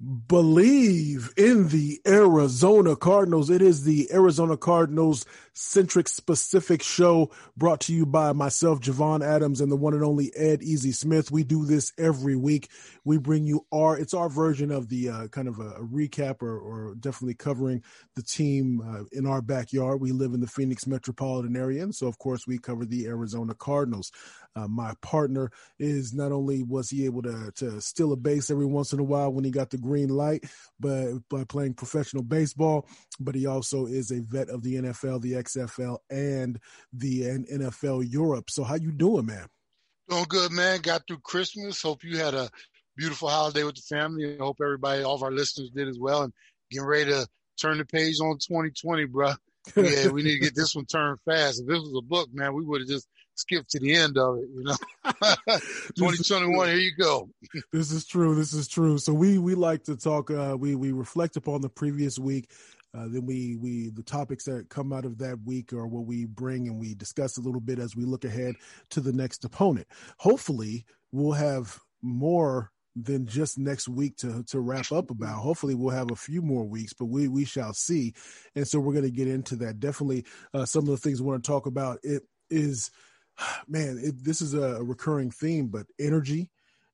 Believe in the Arizona Cardinals. It is the Arizona Cardinals centric specific show brought to you by myself, Javon Adams, and the one and only Ed Easy Smith. We do this every week. We bring you our, it's our version of the uh, kind of a, a recap or, or, definitely covering the team uh, in our backyard. We live in the Phoenix metropolitan area. And so, of course, we cover the Arizona Cardinals. Uh, my partner is not only was he able to, to steal a base every once in a while when he got the green light, but by playing professional baseball, but he also is a vet of the NFL, the XFL, and the NFL Europe. So how you doing, man? Doing good, man. Got through Christmas. Hope you had a beautiful holiday with the family. I hope everybody, all of our listeners did as well. And getting ready to turn the page on 2020, bro. Yeah, we need to get this one turned fast. If this was a book, man, we would have just skipped to the end of it, you know. 2021, here you go. this is true. This is true. So we we like to talk uh we we reflect upon the previous week uh, then we we the topics that come out of that week are what we bring and we discuss a little bit as we look ahead to the next opponent. Hopefully, we'll have more than just next week to to wrap up about. Hopefully, we'll have a few more weeks, but we we shall see. And so we're going to get into that. Definitely, uh, some of the things we want to talk about. It is, man, it, this is a recurring theme, but energy.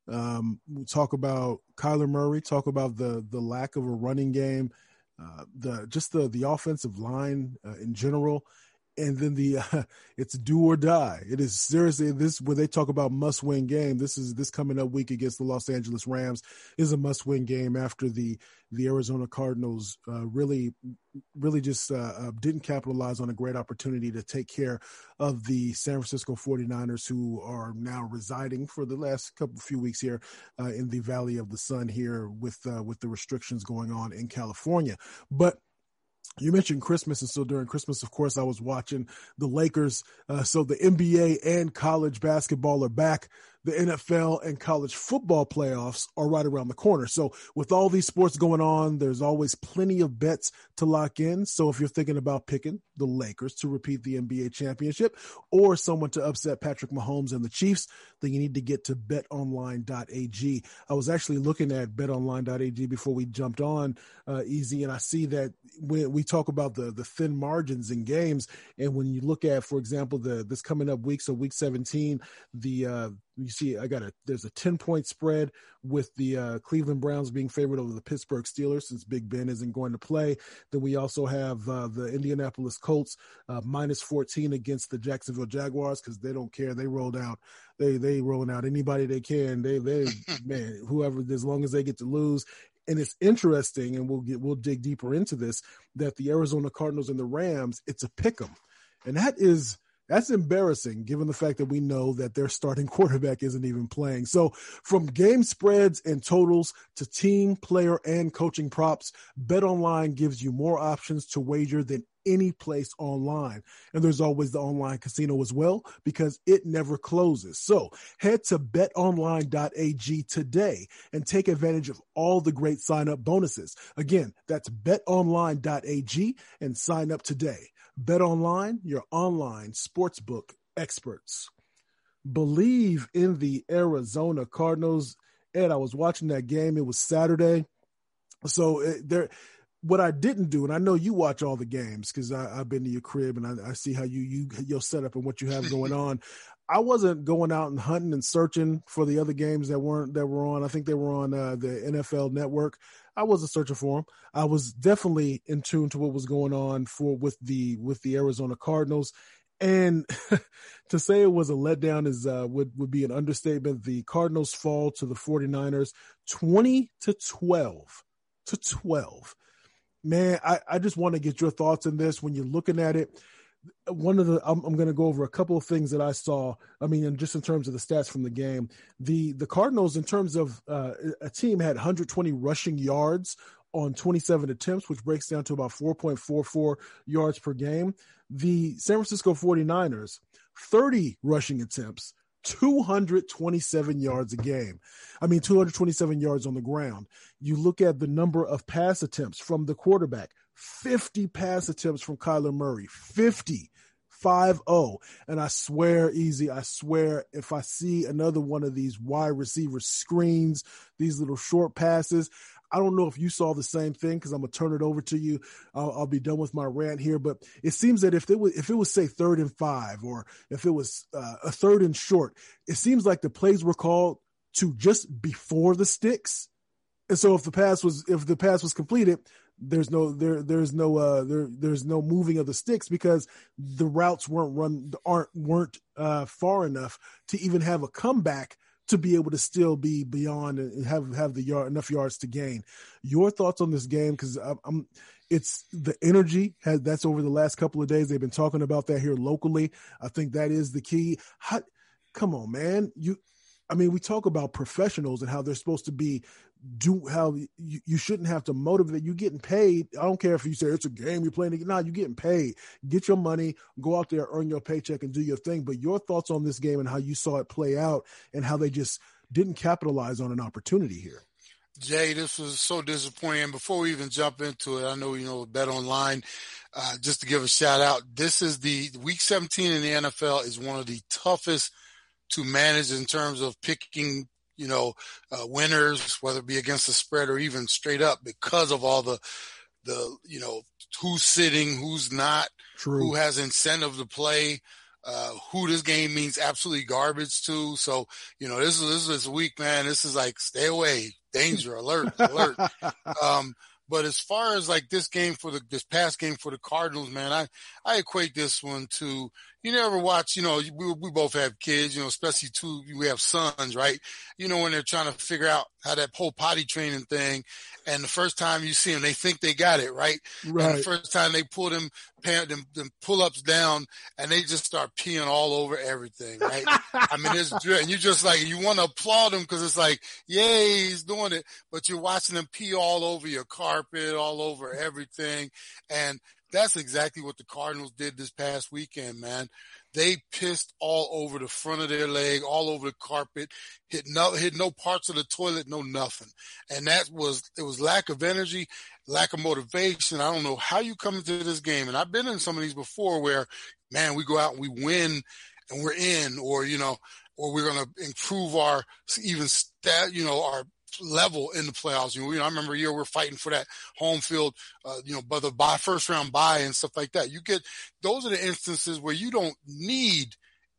Um, we talk about Kyler Murray. Talk about the the lack of a running game uh, the just the the offensive line uh, in general, and then the uh, it's do or die. It is seriously this when they talk about must win game. This is this coming up week against the Los Angeles Rams is a must win game after the the Arizona Cardinals uh, really really just uh, uh, didn't capitalize on a great opportunity to take care of the San Francisco 49ers who are now residing for the last couple few weeks here uh, in the Valley of the Sun here with uh, with the restrictions going on in California. But you mentioned Christmas, and so during Christmas, of course, I was watching the Lakers. Uh, so the NBA and college basketball are back the NFL and college football playoffs are right around the corner. So with all these sports going on, there's always plenty of bets to lock in. So if you're thinking about picking the Lakers to repeat the NBA championship or someone to upset Patrick Mahomes and the Chiefs, then you need to get to betonline.ag. I was actually looking at betonline.ag before we jumped on uh, easy and I see that when we talk about the the thin margins in games and when you look at for example the this coming up week so week 17 the uh you see I got a there's a 10 point spread with the uh, Cleveland Browns being favored over the Pittsburgh Steelers since Big Ben isn't going to play. Then we also have uh, the Indianapolis Colts uh, minus 14 against the Jacksonville Jaguars because they don't care. They rolled out they they rolling out anybody they can. They they man whoever as long as they get to lose. And it's interesting, and we'll get we'll dig deeper into this that the Arizona Cardinals and the Rams it's a pick 'em, and that is that's embarrassing given the fact that we know that their starting quarterback isn't even playing. So, from game spreads and totals to team, player, and coaching props, BetOnline gives you more options to wager than any place online. And there's always the online casino as well because it never closes. So, head to betonline.ag today and take advantage of all the great sign up bonuses. Again, that's betonline.ag and sign up today. Bet online, your online sportsbook experts. Believe in the Arizona Cardinals. Ed, I was watching that game. It was Saturday. So it, there, what I didn't do, and I know you watch all the games because I've been to your crib and I, I, see how you you your setup and what you have going on. I wasn't going out and hunting and searching for the other games that weren't that were on. I think they were on uh, the NFL Network. I wasn't searching for them. I was definitely in tune to what was going on for with the with the Arizona Cardinals. And to say it was a letdown is uh, would would be an understatement. The Cardinals fall to the 49ers 20 to 12 to 12. Man, I, I just want to get your thoughts on this when you're looking at it one of the I'm, I'm going to go over a couple of things that I saw. I mean, just in terms of the stats from the game, the the Cardinals, in terms of uh, a team, had 120 rushing yards on 27 attempts, which breaks down to about 4.44 yards per game. The San Francisco 49ers, 30 rushing attempts, 227 yards a game. I mean, 227 yards on the ground. You look at the number of pass attempts from the quarterback, 50 pass attempts from Kyler Murray, 50. 5-0. And I swear, easy, I swear, if I see another one of these wide receiver screens, these little short passes, I don't know if you saw the same thing because I'm gonna turn it over to you. I'll, I'll, be done with my rant here, but it seems that if it was if it was say third and five or if it was uh, a third and short, it seems like the plays were called to just before the sticks, and so if the pass was if the pass was completed, there's no there there's no uh there there's no moving of the sticks because the routes weren't run aren't weren't uh far enough to even have a comeback to be able to still be beyond and have have the yard enough yards to gain. Your thoughts on this game because I'm, I'm, it's the energy has that's over the last couple of days. They've been talking about that here locally. I think that is the key. How, come on, man, you. I mean, we talk about professionals and how they're supposed to be do how you, you shouldn't have to motivate you getting paid i don't care if you say it's a game you're playing nah you're getting paid get your money go out there earn your paycheck and do your thing but your thoughts on this game and how you saw it play out and how they just didn't capitalize on an opportunity here Jay, this was so disappointing. Before we even jump into it, I know you know Bet Online. Uh, just to give a shout out, this is the week 17 in the NFL is one of the toughest to manage in terms of picking you know, uh, winners, whether it be against the spread or even straight up because of all the, the, you know, who's sitting, who's not, True. who has incentive to play, uh, who this game means absolutely garbage to. So, you know, this is, this is week, man. This is like, stay away, danger, alert, alert. Um, but as far as like this game for the this past game for the Cardinals, man, I I equate this one to you never watch, you know, we, we both have kids, you know, especially two, we have sons, right? You know, when they're trying to figure out how that whole potty training thing. And the first time you see them, they think they got it, right? Right. And the first time they pull them, them, them pull ups down and they just start peeing all over everything, right? I mean, it's, and you just like, you want to applaud them because it's like, yay, he's doing it. But you're watching them pee all over your carpet, all over everything. And that's exactly what the Cardinals did this past weekend, man. They pissed all over the front of their leg, all over the carpet, hit no, hit no parts of the toilet, no nothing. And that was, it was lack of energy, lack of motivation. I don't know how you come into this game. And I've been in some of these before where, man, we go out and we win and we're in, or, you know, or we're going to improve our even stat, you know, our level in the playoffs. You know, I remember a year we are fighting for that home field, uh, you know, by the by first round bye and stuff like that. You get those are the instances where you don't need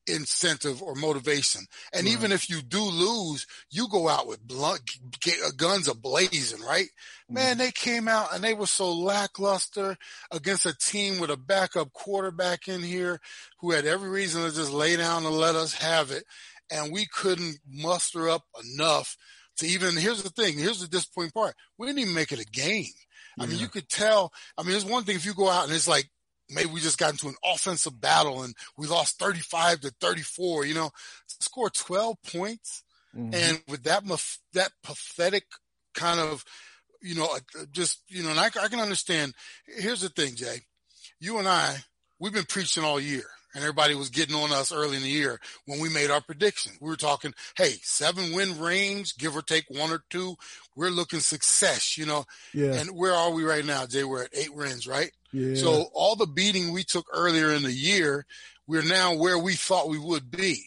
incentive or motivation. And right. even if you do lose, you go out with blunt, uh, guns ablazing, right? Mm-hmm. Man, they came out and they were so lackluster against a team with a backup quarterback in here who had every reason to just lay down and let us have it. And we couldn't muster up enough to even here's the thing. Here's the disappointing part. We didn't even make it a game. I mean, you could tell. I mean, there's one thing if you go out and it's like maybe we just got into an offensive battle and we lost 35 to 34. You know, score 12 points, mm-hmm. and with that that pathetic kind of, you know, uh, just you know, and I, I can understand. Here's the thing, Jay. You and I, we've been preaching all year and everybody was getting on us early in the year when we made our prediction. We were talking, hey, seven win range, give or take one or two. We're looking success, you know. Yeah. And where are we right now, Jay? We're at eight wins, right? Yeah. So all the beating we took earlier in the year, we're now where we thought we would be.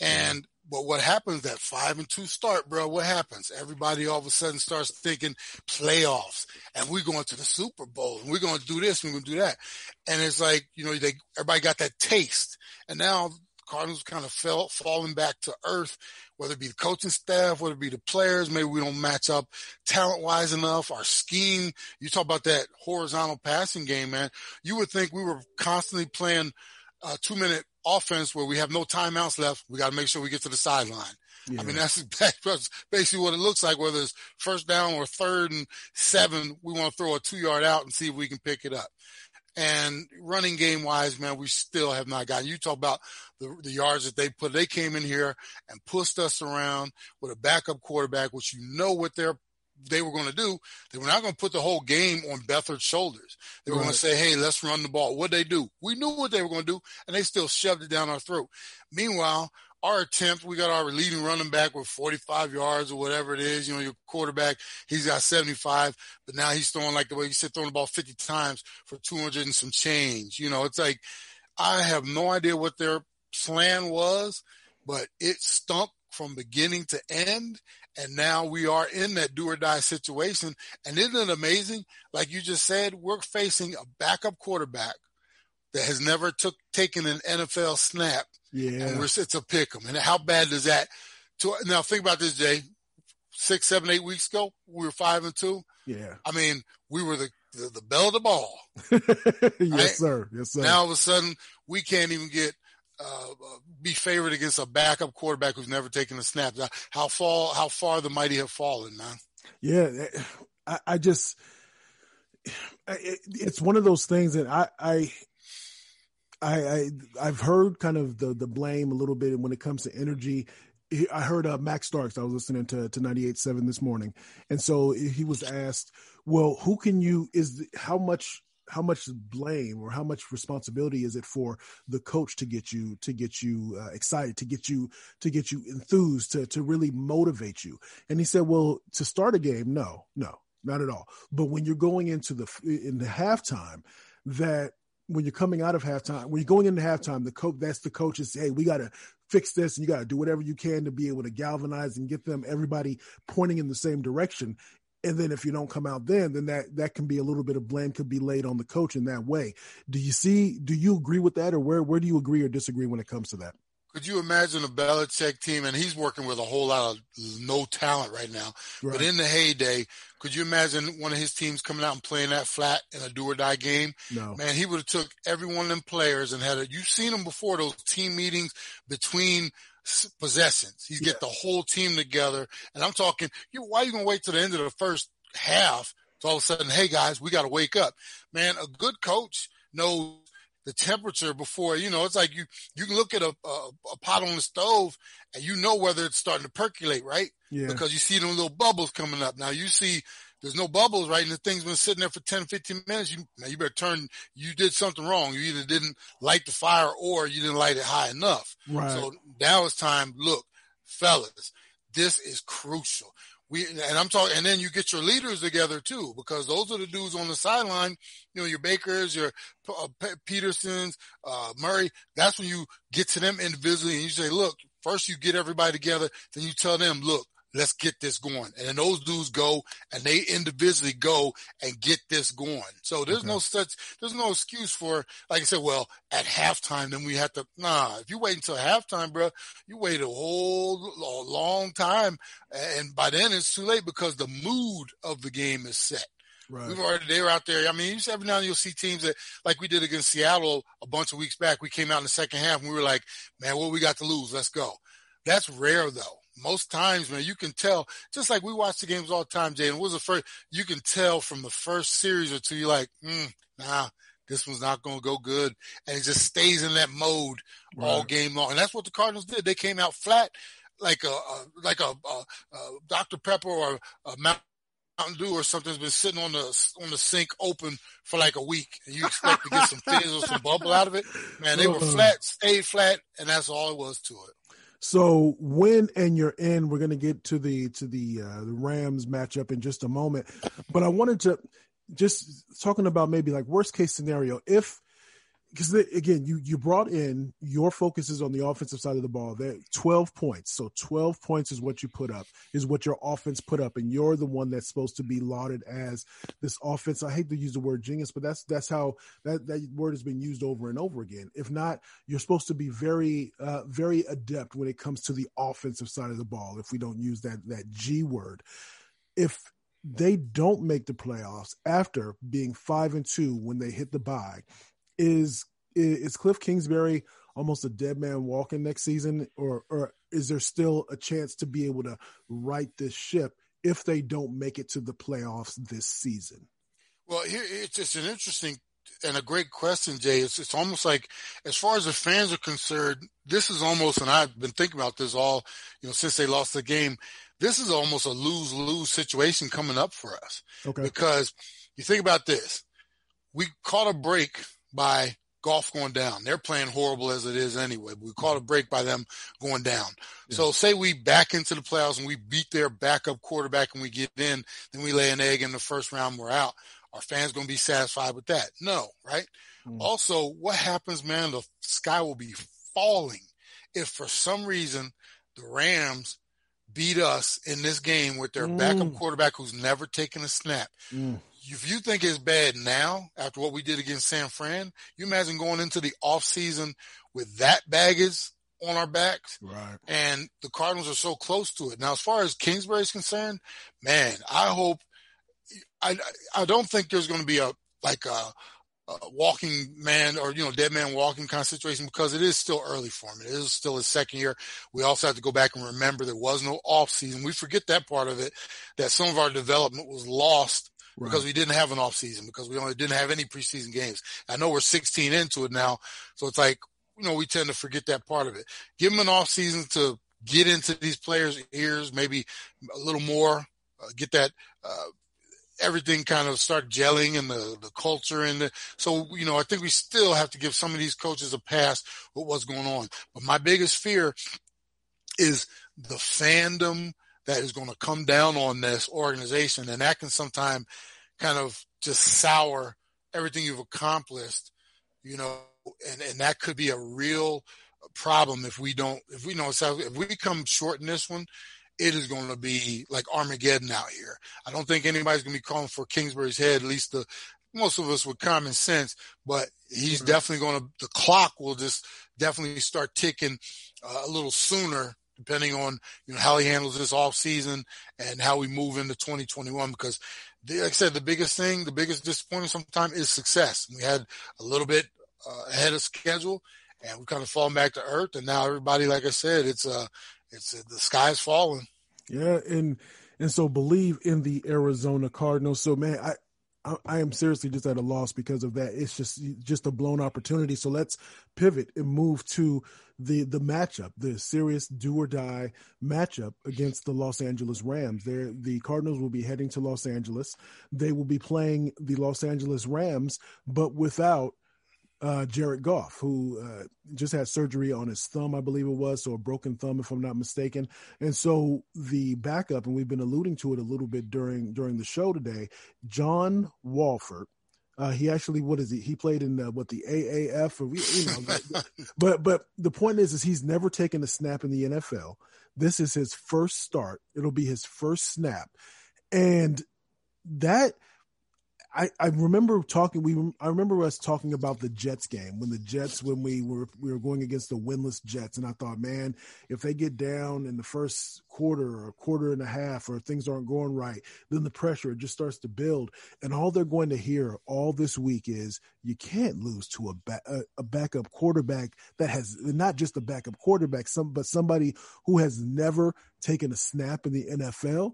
And but what happens that five and two start, bro? What happens? Everybody all of a sudden starts thinking playoffs, and we're going to the Super Bowl, and we're going to do this, and we're going to do that, and it's like you know, they everybody got that taste, and now Cardinals kind of fell falling back to earth, whether it be the coaching staff, whether it be the players. Maybe we don't match up talent wise enough. Our scheme. You talk about that horizontal passing game, man. You would think we were constantly playing uh, a two minute offense where we have no timeouts left. We got to make sure we get to the sideline. Yeah. I mean, that's basically what it looks like, whether it's first down or third and seven, we want to throw a two yard out and see if we can pick it up. And running game wise, man, we still have not gotten. You talk about the, the yards that they put. They came in here and pushed us around with a backup quarterback, which you know what their they were going to do, they were not going to put the whole game on Beathard's shoulders. They were right. going to say, hey, let's run the ball. What they do? We knew what they were going to do, and they still shoved it down our throat. Meanwhile, our attempt, we got our leading running back with 45 yards or whatever it is. You know, your quarterback, he's got 75, but now he's throwing like the way you said, throwing the ball 50 times for 200 and some change. You know, it's like I have no idea what their plan was, but it stunk from beginning to end. And now we are in that do or die situation. And isn't it amazing? Like you just said, we're facing a backup quarterback that has never took taken an NFL snap. Yeah. And we're, it's a pick 'em. And how bad does that to now think about this, Jay. Six, seven, eight weeks ago, we were five and two. Yeah. I mean, we were the the, the belle of the ball. yes, right? sir. Yes, sir. Now all of a sudden, we can't even get uh, be favored against a backup quarterback who's never taken a snap. How far how far the mighty have fallen, man. Yeah, I, I just it, it's one of those things that I I. I, I have heard kind of the the blame a little bit when it comes to energy. I heard uh, Max Starks. I was listening to to 98.7 this morning, and so he was asked, "Well, who can you is how much how much blame or how much responsibility is it for the coach to get you to get you uh, excited to get you to get you enthused to to really motivate you? And he said well to start a game no no not at all. But when you're going into the in the halftime that when you're coming out of halftime when you're going into halftime the coach that's the coach coaches hey we got to fix this and you got to do whatever you can to be able to galvanize and get them everybody pointing in the same direction and then if you don't come out then, then that that can be a little bit of blame could be laid on the coach in that way. Do you see? Do you agree with that, or where where do you agree or disagree when it comes to that? Could you imagine a Belichick team, and he's working with a whole lot of no talent right now, right. but in the heyday, could you imagine one of his teams coming out and playing that flat in a do or die game? No. Man, he would have took every one of them players and had a, you've seen them before, those team meetings between possessions. He's yeah. get the whole team together. And I'm talking, you, why are you going to wait till the end of the first half to all of a sudden, hey guys, we got to wake up. Man, a good coach knows the temperature before, you know, it's like you, you can look at a, a, a, pot on the stove and you know whether it's starting to percolate, right? Yeah. Because you see them little bubbles coming up. Now you see there's no bubbles, right? And the thing's been sitting there for 10, 15 minutes. You, now you better turn, you did something wrong. You either didn't light the fire or you didn't light it high enough. Right. So now it's time. Look, fellas, this is crucial we and I'm talking, and then you get your leaders together too, because those are the dudes on the sideline. You know, your Bakers, your uh, Petersons, uh, Murray. That's when you get to them individually, and you say, "Look, first you get everybody together, then you tell them, look, let's get this going. And then those dudes go and they individually go and get this going. So there's okay. no such, there's no excuse for, like I said, well, at halftime, then we have to, nah, if you wait until halftime, bro, you wait a whole a long time. And by then it's too late because the mood of the game is set. Right. We've already they were out there. I mean, you every now and then you'll see teams that like we did against Seattle a bunch of weeks back. We came out in the second half and we were like, man, what we got to lose? Let's go. That's rare though most times, man, you can tell, just like we watch the games all the time, Jay, and was the first, you can tell from the first series or two, you're like, mm, nah, this one's not going to go good. And it just stays in that mode right. all game long. And that's what the Cardinals did. They came out flat like a, a like a, a, a, Dr. Pepper or a Mountain Dew or something's been sitting on the on the sink open for like a week, and you expect to get some fizz or some bubble out of it. Man, they were uh-huh. flat, stayed flat, and that's all it was to it. So when and you're in, we're going to get to the to the uh, the Rams matchup in just a moment. But I wanted to just talking about maybe like worst case scenario if because again, you you brought in your focus is on the offensive side of the ball. There, twelve points. So twelve points is what you put up, is what your offense put up, and you're the one that's supposed to be lauded as this offense. I hate to use the word genius, but that's that's how that that word has been used over and over again. If not, you're supposed to be very uh, very adept when it comes to the offensive side of the ball. If we don't use that that G word, if they don't make the playoffs after being five and two when they hit the bye is is Cliff Kingsbury almost a dead man walking next season, or or is there still a chance to be able to right this ship if they don't make it to the playoffs this season? Well, here it's just an interesting and a great question, Jay. It's it's almost like as far as the fans are concerned, this is almost, and I've been thinking about this all, you know, since they lost the game. This is almost a lose lose situation coming up for us. Okay. Because you think about this, we caught a break by Goff going down. They're playing horrible as it is anyway. We caught a break by them going down. Yeah. So say we back into the playoffs and we beat their backup quarterback and we get in, then we lay an egg in the first round, we're out. Our fans going to be satisfied with that? No, right? Mm. Also, what happens, man? The sky will be falling if for some reason the Rams beat us in this game with their mm. backup quarterback who's never taken a snap. Mm. If you think it's bad now after what we did against San Fran, you imagine going into the offseason with that baggage on our backs. Right. And the Cardinals are so close to it. Now, as far as Kingsbury is concerned, man, I hope I I don't think there's going to be a like a, a, walking man or you know dead man walking kind of situation because it is still early for him. It is still his second year. We also have to go back and remember there was no off season. We forget that part of it. That some of our development was lost Right. because we didn't have an off season because we only didn't have any preseason games. I know we're 16 into it now, so it's like you know we tend to forget that part of it. Give them an off season to get into these players' ears, maybe a little more, uh, get that uh, everything kind of start gelling and the, the culture and the, so, you know, I think we still have to give some of these coaches a pass with what's going on. But my biggest fear is the fandom that is going to come down on this organization. And that can sometimes kind of just sour everything you've accomplished, you know, and, and that could be a real problem if we don't, if we know, if we come short in this one, it is going to be like Armageddon out here. I don't think anybody's going to be calling for Kingsbury's head, at least the most of us with common sense, but he's mm-hmm. definitely going to, the clock will just definitely start ticking uh, a little sooner depending on, you know, how he handles this off season and how we move into 2021 because the, like I said, the biggest thing, the biggest disappointment sometimes is success. We had a little bit uh, ahead of schedule and we kind of fallen back to earth. And now everybody, like I said, it's, uh, it's uh, the sky's falling. Yeah, and and so believe in the Arizona Cardinals. So man, I, I am seriously just at a loss because of that. It's just just a blown opportunity. So let's pivot and move to the the matchup, the serious do or die matchup against the Los Angeles Rams. There, the Cardinals will be heading to Los Angeles. They will be playing the Los Angeles Rams, but without uh, Jared Goff, who uh, just had surgery on his thumb, I believe it was, so a broken thumb, if I'm not mistaken. And so the backup, and we've been alluding to it a little bit during during the show today, John Wolford. Uh, he actually, what is he? He played in the, what the AAF, or we, you know, but but the point is, is he's never taken a snap in the NFL. This is his first start. It'll be his first snap, and that I, I remember talking. We I remember us talking about the Jets game when the Jets when we were we were going against the winless Jets, and I thought, man, if they get down in the first quarter or quarter and a half, or things aren't going right, then the pressure just starts to build, and all they're going to hear all this week is you can't lose to a ba- a, a backup quarterback that has not just a backup quarterback, some but somebody who has never taken a snap in the NFL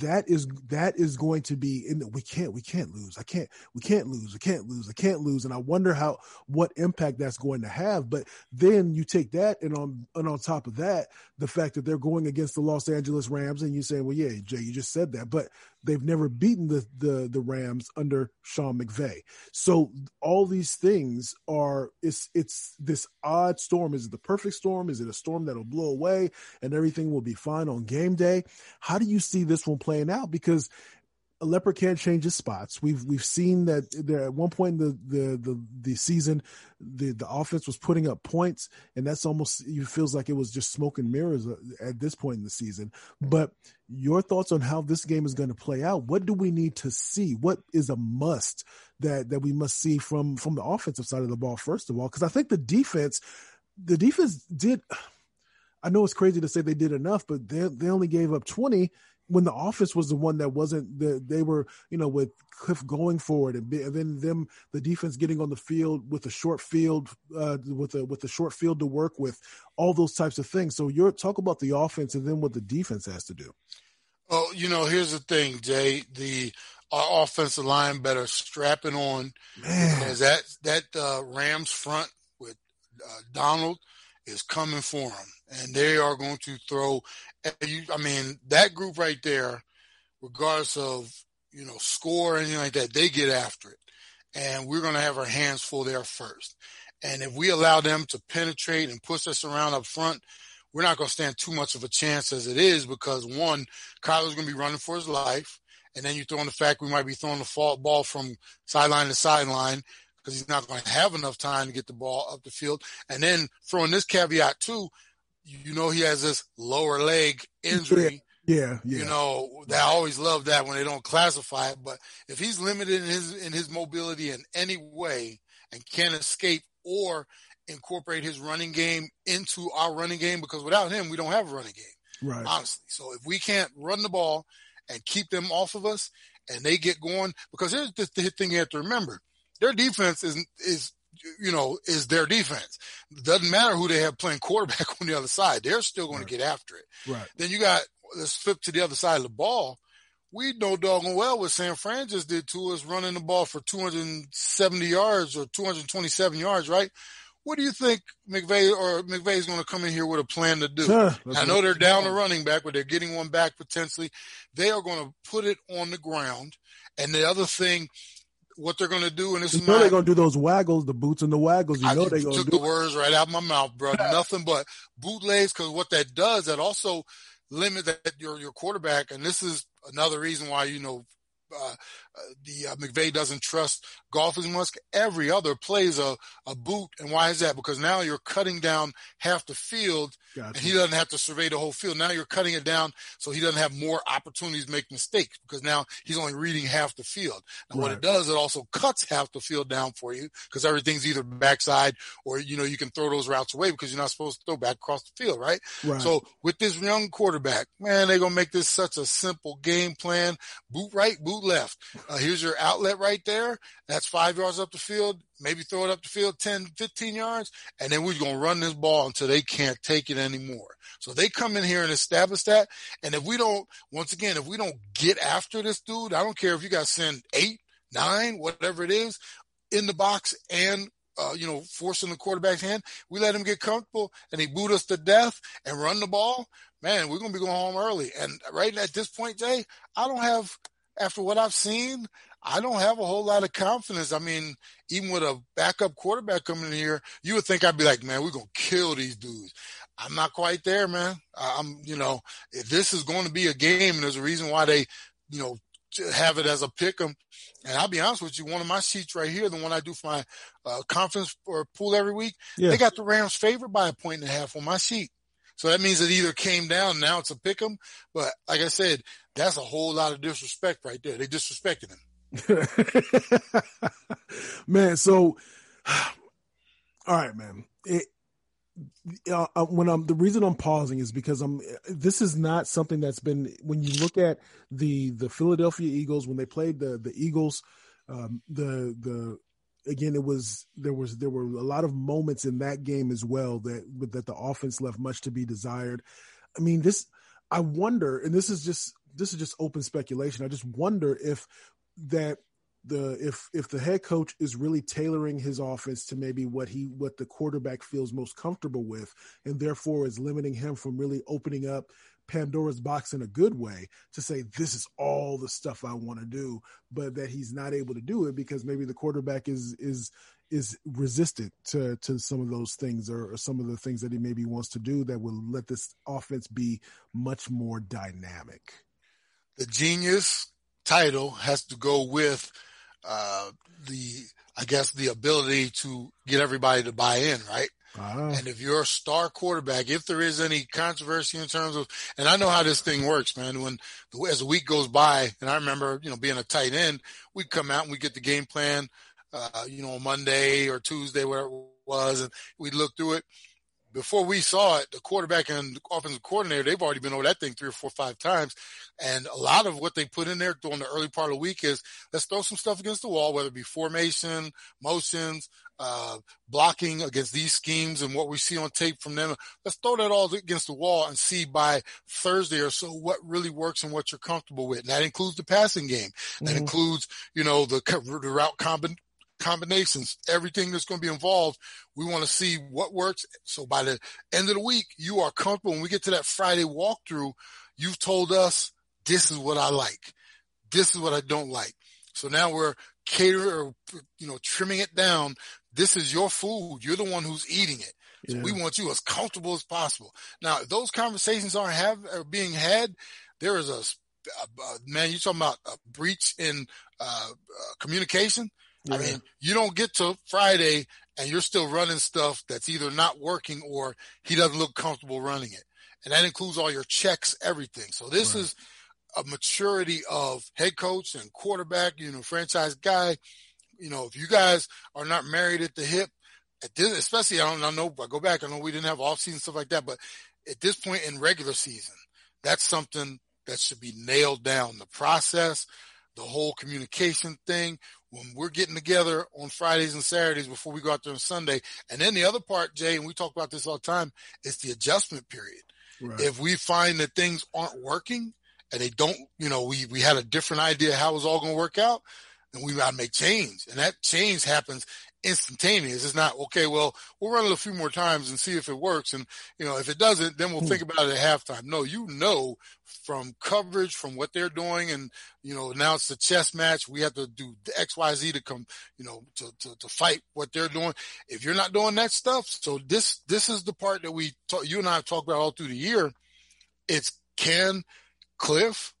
that is that is going to be in the, we can't we can't lose. I can't we can't lose we can't lose i can't lose. And i wonder how what impact that's going to have. But then you take that and on and on top of that the fact that they're going against the los angeles rams and you say well yeah jay you just said that. But they've never beaten the the, the rams under sean mcvay. So all these things are it's it's this odd storm. Is it the perfect storm? Is it a storm that'll blow away and everything will be fine on game day? How do you see this one playing out? Because a leopard can't change his spots. We've we've seen that there at one point in the the the, the season, the the offense was putting up points, and that's almost it feels like it was just smoke and mirrors uh, at this point in the season. But your thoughts on how this game is going to play out? What do we need to see? What is a must that that we must see from from the offensive side of the ball first of all? Because I think the defense, the defense did. I know it's crazy to say they did enough, but they they only gave up twenty when the offense was the one that wasn't the, they were you know with cliff going forward and, and, then them the defense getting on the field with a short field uh, with a with a short field to work with all those types of things so you're talk about the offense and then what the defense has to do oh you know here's the thing jay the our offensive line better strapping on Man. because that that uh, rams front with uh, donald is coming for them and they are going to throw. I mean, that group right there, regardless of you know score or anything like that, they get after it, and we're going to have our hands full there first. And if we allow them to penetrate and push us around up front, we're not going to stand too much of a chance as it is because one, Kyler's going to be running for his life. And then you throw in the fact we might be throwing the ball from sideline to sideline because he's not going to have enough time to get the ball up the field. And then throwing this caveat too, you know, he has this lower leg injury. Yeah, yeah. You know, I always love that when they don't classify it. But if he's limited in his in his mobility in any way and can't escape or incorporate his running game into our running game, because without him, we don't have a running game. Right. Honestly. So if we can't run the ball and keep them off of us and they get going, because here's the, the thing you have to remember. Their defense is is you know, is their defense. Doesn't matter who they have playing quarterback on the other side. They're still going right. to get after it. Right. Then you got let's flip to the other side of the ball. We know doggone well what San Fran just did to us running the ball for 270 yards or 227 yards, right? What do you think McVay or McVay is going to come in here with a plan to do? Huh, I know they're down the running back, but they're getting one back potentially. They are going to put it on the ground. And the other thing, what they're going to do, and this you know they're going to do those waggles, the boots and the waggles. You know they're going to do. Took the words right out of my mouth, bro. Nothing but bootlegs, because what that does, that also limit that your your quarterback, and this is another reason why you know uh, the uh, McVay doesn't trust Goff as much. Every other plays a, a boot. And why is that? Because now you're cutting down half the field gotcha. and he doesn't have to survey the whole field. Now you're cutting it down so he doesn't have more opportunities to make mistakes because now he's only reading half the field. And right. what it does, it also cuts half the field down for you because everything's either backside or, you know, you can throw those routes away because you're not supposed to throw back across the field, right? right. So with this young quarterback, man, they're going to make this such a simple game plan. Boot right, boot left. Uh, here's your outlet right there. That's five yards up the field. Maybe throw it up the field 10, 15 yards. And then we're going to run this ball until they can't take it anymore. So they come in here and establish that. And if we don't, once again, if we don't get after this dude, I don't care if you got to send eight, nine, whatever it is in the box and uh, you know, forcing the quarterback's hand. We let him get comfortable and he boot us to death and run the ball. Man, we're going to be going home early. And right at this point, Jay, I don't have after what I've seen, I don't have a whole lot of confidence. I mean, even with a backup quarterback coming in here, you would think I'd be like, man, we're going to kill these dudes. I'm not quite there, man. I'm, you know, if this is going to be a game and there's a reason why they, you know, have it as a pick 'em. And I'll be honest with you, one of my sheets right here, the one I do for my uh, conference or pool every week, yeah. they got the Rams favored by a point and a half on my sheet. So that means it either came down, now it's a pick 'em. But like I said, that's a whole lot of disrespect right there. They disrespected him. man, so all right, man. It, uh, uh, when I'm the reason I'm pausing is because I'm this is not something that's been when you look at the the Philadelphia Eagles when they played the the Eagles um, the the again, it was there was there were a lot of moments in that game as well that that the offense left much to be desired. I mean, this I wonder, and this is just this is just open speculation. I just wonder if that the if if the head coach is really tailoring his offense to maybe what he what the quarterback feels most comfortable with and therefore is limiting him from really opening up Pandora's box in a good way to say this is all the stuff I want to do, but that he's not able to do it because maybe the quarterback is is is resistant to to some of those things or, or some of the things that he maybe wants to do that will let this offense be much more dynamic. The genius title has to go with uh, the I guess the ability to get everybody to buy in, right? Uh-huh. And if you're a star quarterback, if there is any controversy in terms of, and I know how this thing works, man. When as the week goes by, and I remember, you know, being a tight end, we'd come out and we get the game plan, uh, you know, on Monday or Tuesday, whatever it was, and we'd look through it before we saw it, the quarterback and the offensive coordinator, they've already been over that thing three or four, five times. And a lot of what they put in there during the early part of the week is let's throw some stuff against the wall, whether it be formation, motions, uh, blocking against these schemes and what we see on tape from them. Let's throw that all against the wall and see by Thursday or so what really works and what you're comfortable with. And that includes the passing game. That mm-hmm. includes, you know, the, the route combin- combinations, everything that's going to be involved. We want to see what works. So by the end of the week, you are comfortable. When we get to that Friday walkthrough, you've told us this is what I like. This is what I don't like. So now we're catering or, you know, trimming it down. This is your food. You're the one who's eating it. So yeah. we want you as comfortable as possible. Now, if those conversations aren't have are being had, there is a, a, a man. You talking about a breach in uh, uh, communication? Yeah. I mean, you don't get to Friday and you're still running stuff that's either not working or he doesn't look comfortable running it. And that includes all your checks, everything. So this right. is a maturity of head coach and quarterback, you know, franchise guy. You know, if you guys are not married at the hip, at this, especially I don't I know, I go back, I know we didn't have off season stuff like that, but at this point in regular season, that's something that should be nailed down. The process, the whole communication thing, when we're getting together on Fridays and Saturdays before we go out there on Sunday. And then the other part, Jay, and we talk about this all the time, is the adjustment period. Right. If we find that things aren't working and they don't, you know, we, we had a different idea how it was all going to work out, then we got to make change. And that change happens instantaneous. It's not okay. Well, we'll run it a few more times and see if it works. And you know, if it doesn't, then we'll hmm. think about it at halftime. No, you know, from coverage, from what they're doing, and you know, now it's the chess match. We have to do the X, Y, Z to come, you know, to, to, to fight what they're doing. If you're not doing that stuff, so this this is the part that we talk, you and I have talked about all through the year. It's can Cliff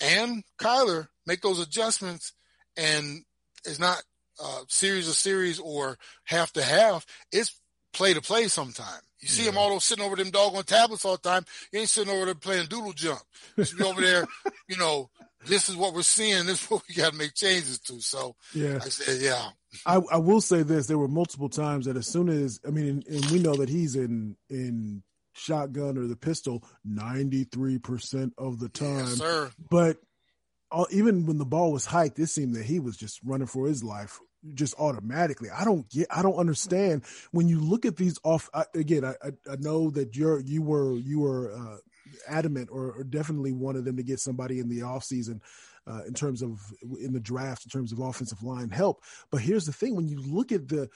and Kyler make those adjustments and it's not uh, series to series or half to half, it's play to play sometime. You see yeah. them all sitting over them doggone tablets all the time. You ain't sitting over there playing doodle jump. You should be over there, you know, this is what we're seeing. This is what we got to make changes to. So yeah, I said, yeah. I, I will say this: there were multiple times that as soon as I mean, and, and we know that he's in in shotgun or the pistol ninety three percent of the time. Yes, sir. But all, even when the ball was hiked, it seemed that he was just running for his life just automatically. I don't get. I don't understand when you look at these off. I, again, I, I know that you're you were you were uh, adamant or, or, definitely wanted them to get somebody in the off season. Uh, in terms of in the draft, in terms of offensive line help, but here's the thing: when you look at the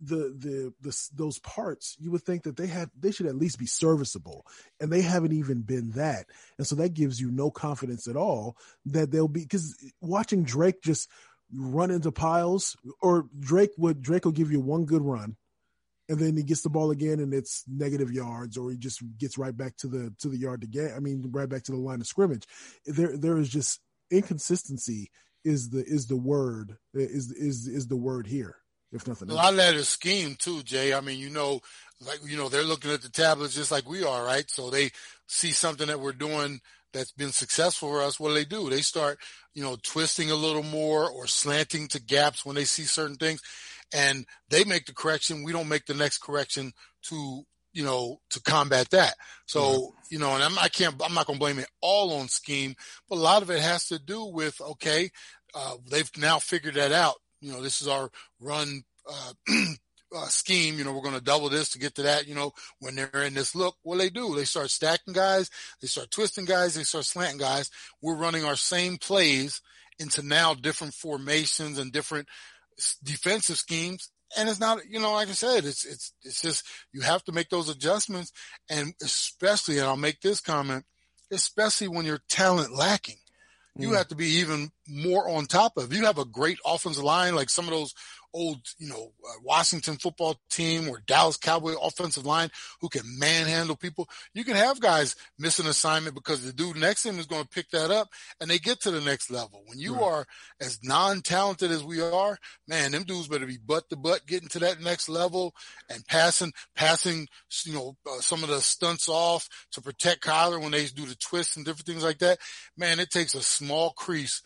the the, the those parts, you would think that they had they should at least be serviceable, and they haven't even been that, and so that gives you no confidence at all that they'll be because watching Drake just run into piles, or Drake would Drake will give you one good run, and then he gets the ball again and it's negative yards, or he just gets right back to the to the yard to get. I mean, right back to the line of scrimmage. There there is just inconsistency is the is the word is is is the word here. If nothing else. A lot of that is scheme too, Jay. I mean, you know, like you know, they're looking at the tablets just like we are, right? So they see something that we're doing that's been successful for us, what do they do? They start, you know, twisting a little more or slanting to gaps when they see certain things and they make the correction. We don't make the next correction to, you know, to combat that. So, mm-hmm. you know, and I'm, I can't, I'm not going to blame it all on scheme, but a lot of it has to do with, okay, uh, they've now figured that out. You know, this is our run, uh, uh, scheme, you know, we're going to double this to get to that, you know, when they're in this look, what they do, they start stacking guys, they start twisting guys, they start slanting guys. We're running our same plays into now different formations and different defensive schemes. And it's not, you know, like I said, it's, it's, it's just, you have to make those adjustments. And especially, and I'll make this comment, especially when you're talent lacking you mm. have to be even more on top of. You have a great offensive line, like some of those old, you know, uh, Washington football team or Dallas Cowboy offensive line who can manhandle people. You can have guys miss an assignment because the dude next to him is going to pick that up and they get to the next level. When you right. are as non-talented as we are, man, them dudes better be butt to butt getting to that next level and passing, passing, you know, uh, some of the stunts off to protect Kyler when they do the twists and different things like that. Man, it takes a small crease.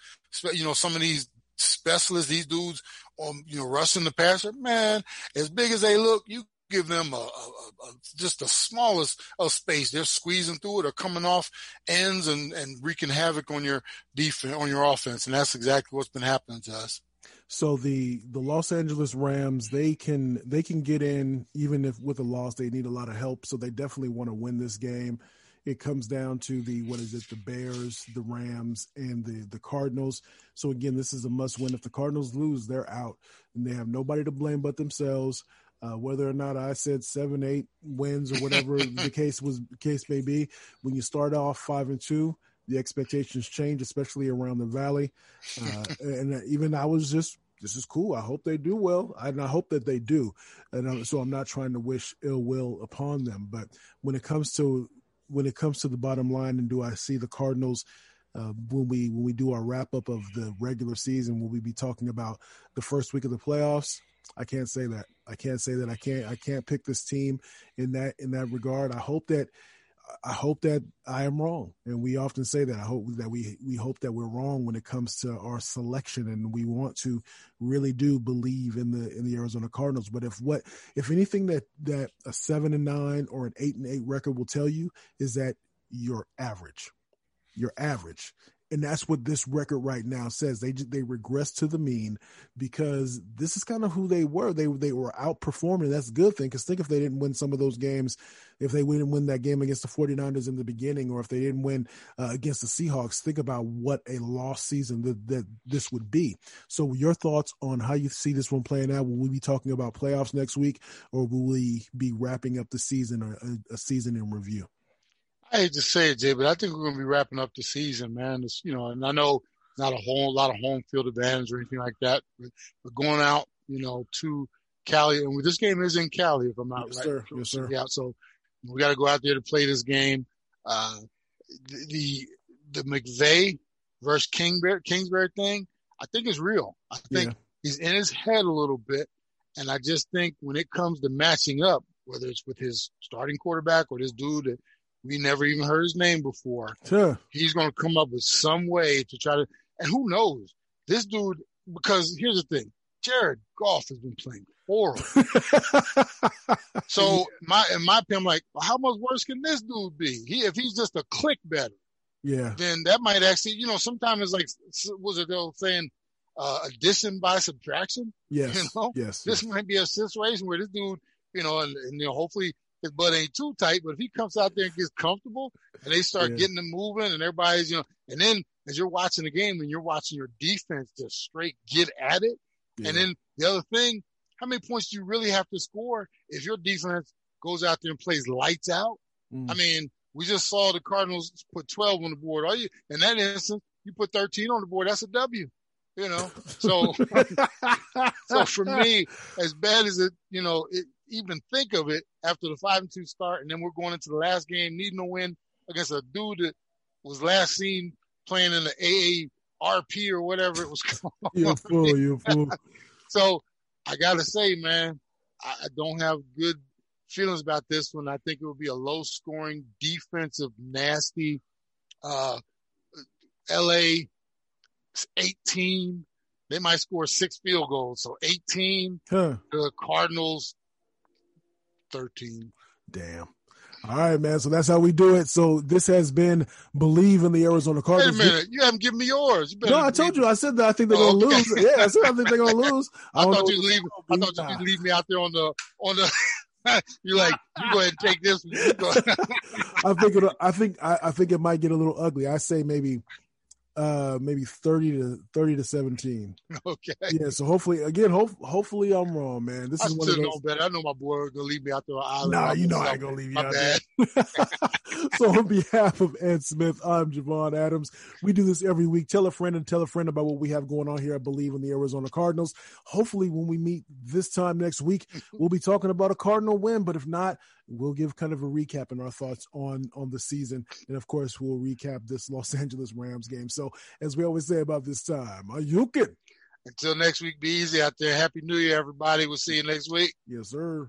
You know, some of these specialists, these dudes on, you know, rushing the passer, man, as big as they look, you give them a, a, a, just the smallest of space. They're squeezing through it or coming off ends and, and wreaking havoc on your defense, on your offense. And that's exactly what's been happening to us. So the the Los Angeles Rams they can they can get in even if with a loss they need a lot of help. So they definitely want to win this game it comes down to the what is it the bears the rams and the the cardinals so again this is a must win if the cardinals lose they're out and they have nobody to blame but themselves uh, whether or not I said seven, eight wins or whatever the case was, case may be, when you start off five and two, the expectations change, especially around the valley. Uh, and even I was just, this is cool. I hope they do well, and I hope that they do. And I'm, so I'm not trying to wish ill will upon them, but when it comes to when it comes to the bottom line, and do I see the Cardinals uh, when we when we do our wrap up of the regular season, will we be talking about the first week of the playoffs? I can't say that. I can't say that. I can't. I can't pick this team in that in that regard. I hope that I hope that I am wrong, and we often say that. I hope that we we hope that we're wrong when it comes to our selection, and we want to really do believe in the in the Arizona Cardinals. But if what if anything that that a seven and nine or an eight and eight record will tell you is that you're average, you're average, and that's what this record right now says. They they regress to the mean because this is kind of who they were. They they were outperforming. That's a good thing because think if they didn't win some of those games, if they didn't win that game against the 49ers in the beginning, or if they didn't win uh, against the Seahawks, think about what a lost season that, that this would be. So, your thoughts on how you see this one playing out? Will we be talking about playoffs next week, or will we be wrapping up the season or a, a season in review? I hate to say it, Jay, but I think we're going to be wrapping up the season, man. It's, you know, and I know not a whole lot of home field advantage or anything like that, but, but going out, you know, to Cali, and this game is in Cali, if I'm not yes, right. Sir. Yes, sir. Yeah, so we got to go out there to play this game. Uh, the the McVeigh versus Kingsbury, Kingsbury thing, I think is real. I think yeah. he's in his head a little bit, and I just think when it comes to matching up, whether it's with his starting quarterback or this dude that we never even heard his name before. Sure. He's going to come up with some way to try to, and who knows? This dude, because here's the thing Jared Goff has been playing horrible. so my in my opinion, I'm like, well, how much worse can this dude be? He if he's just a click better, yeah, then that might actually, you know, sometimes it's like was it they'll saying uh, addition by subtraction? Yes, you know, yes. This yes. might be a situation where this dude, you know, and, and you know, hopefully his butt ain't too tight, but if he comes out there and gets comfortable and they start yeah. getting them moving and everybody's, you know, and then as you're watching the game and you're watching your defense just straight get at it. Yeah. And then the other thing, how many points do you really have to score if your defense goes out there and plays lights out? Mm. I mean, we just saw the Cardinals put 12 on the board. Are you in that instance? You put 13 on the board. That's a W. You know, so so for me, as bad as it, you know, it, even think of it after the five and two start, and then we're going into the last game needing a win against a dude that was last seen playing in the AARP or whatever it was called. You're fool. You're fool. so I gotta say, man, I don't have good feelings about this one. I think it will be a low scoring defensive, nasty, uh, LA 18. They might score six field goals. So 18. Huh. The Cardinals 13. Damn. All right, man. So that's how we do it. So this has been Bleav in the Arizona Cardinals. Wait a minute. You haven't given me yours. no, I told you. I said that I think they're oh, going to okay. lose. Yeah, I said I think they're going to lose. I, I thought you leave. I thought you leave me out there on the on the. You're like, you go ahead and take this. I think it. I think. I, I think it might get a little ugly. I say maybe uh maybe 30 to 30 to 17 okay. Yeah so hopefully again hope, hopefully i'm wrong man. This I is one of those... know better. I know my boy gonna leave me out there island. Nah you know i ain't gonna leave you out bad. there so on behalf of ed smith i'm javon adams. We do this every week. Tell a friend and tell a friend about what we have going on here i Bleav in the arizona cardinals. Hopefully when we meet this time next week we'll be talking about a cardinal win. But if not we'll give kind of a recap and our thoughts on on the season. And of course we'll recap this los angeles rams game. So as we always say about this time are you can until next week be easy out there. Happy new year everybody. We'll see you next week. Yes sir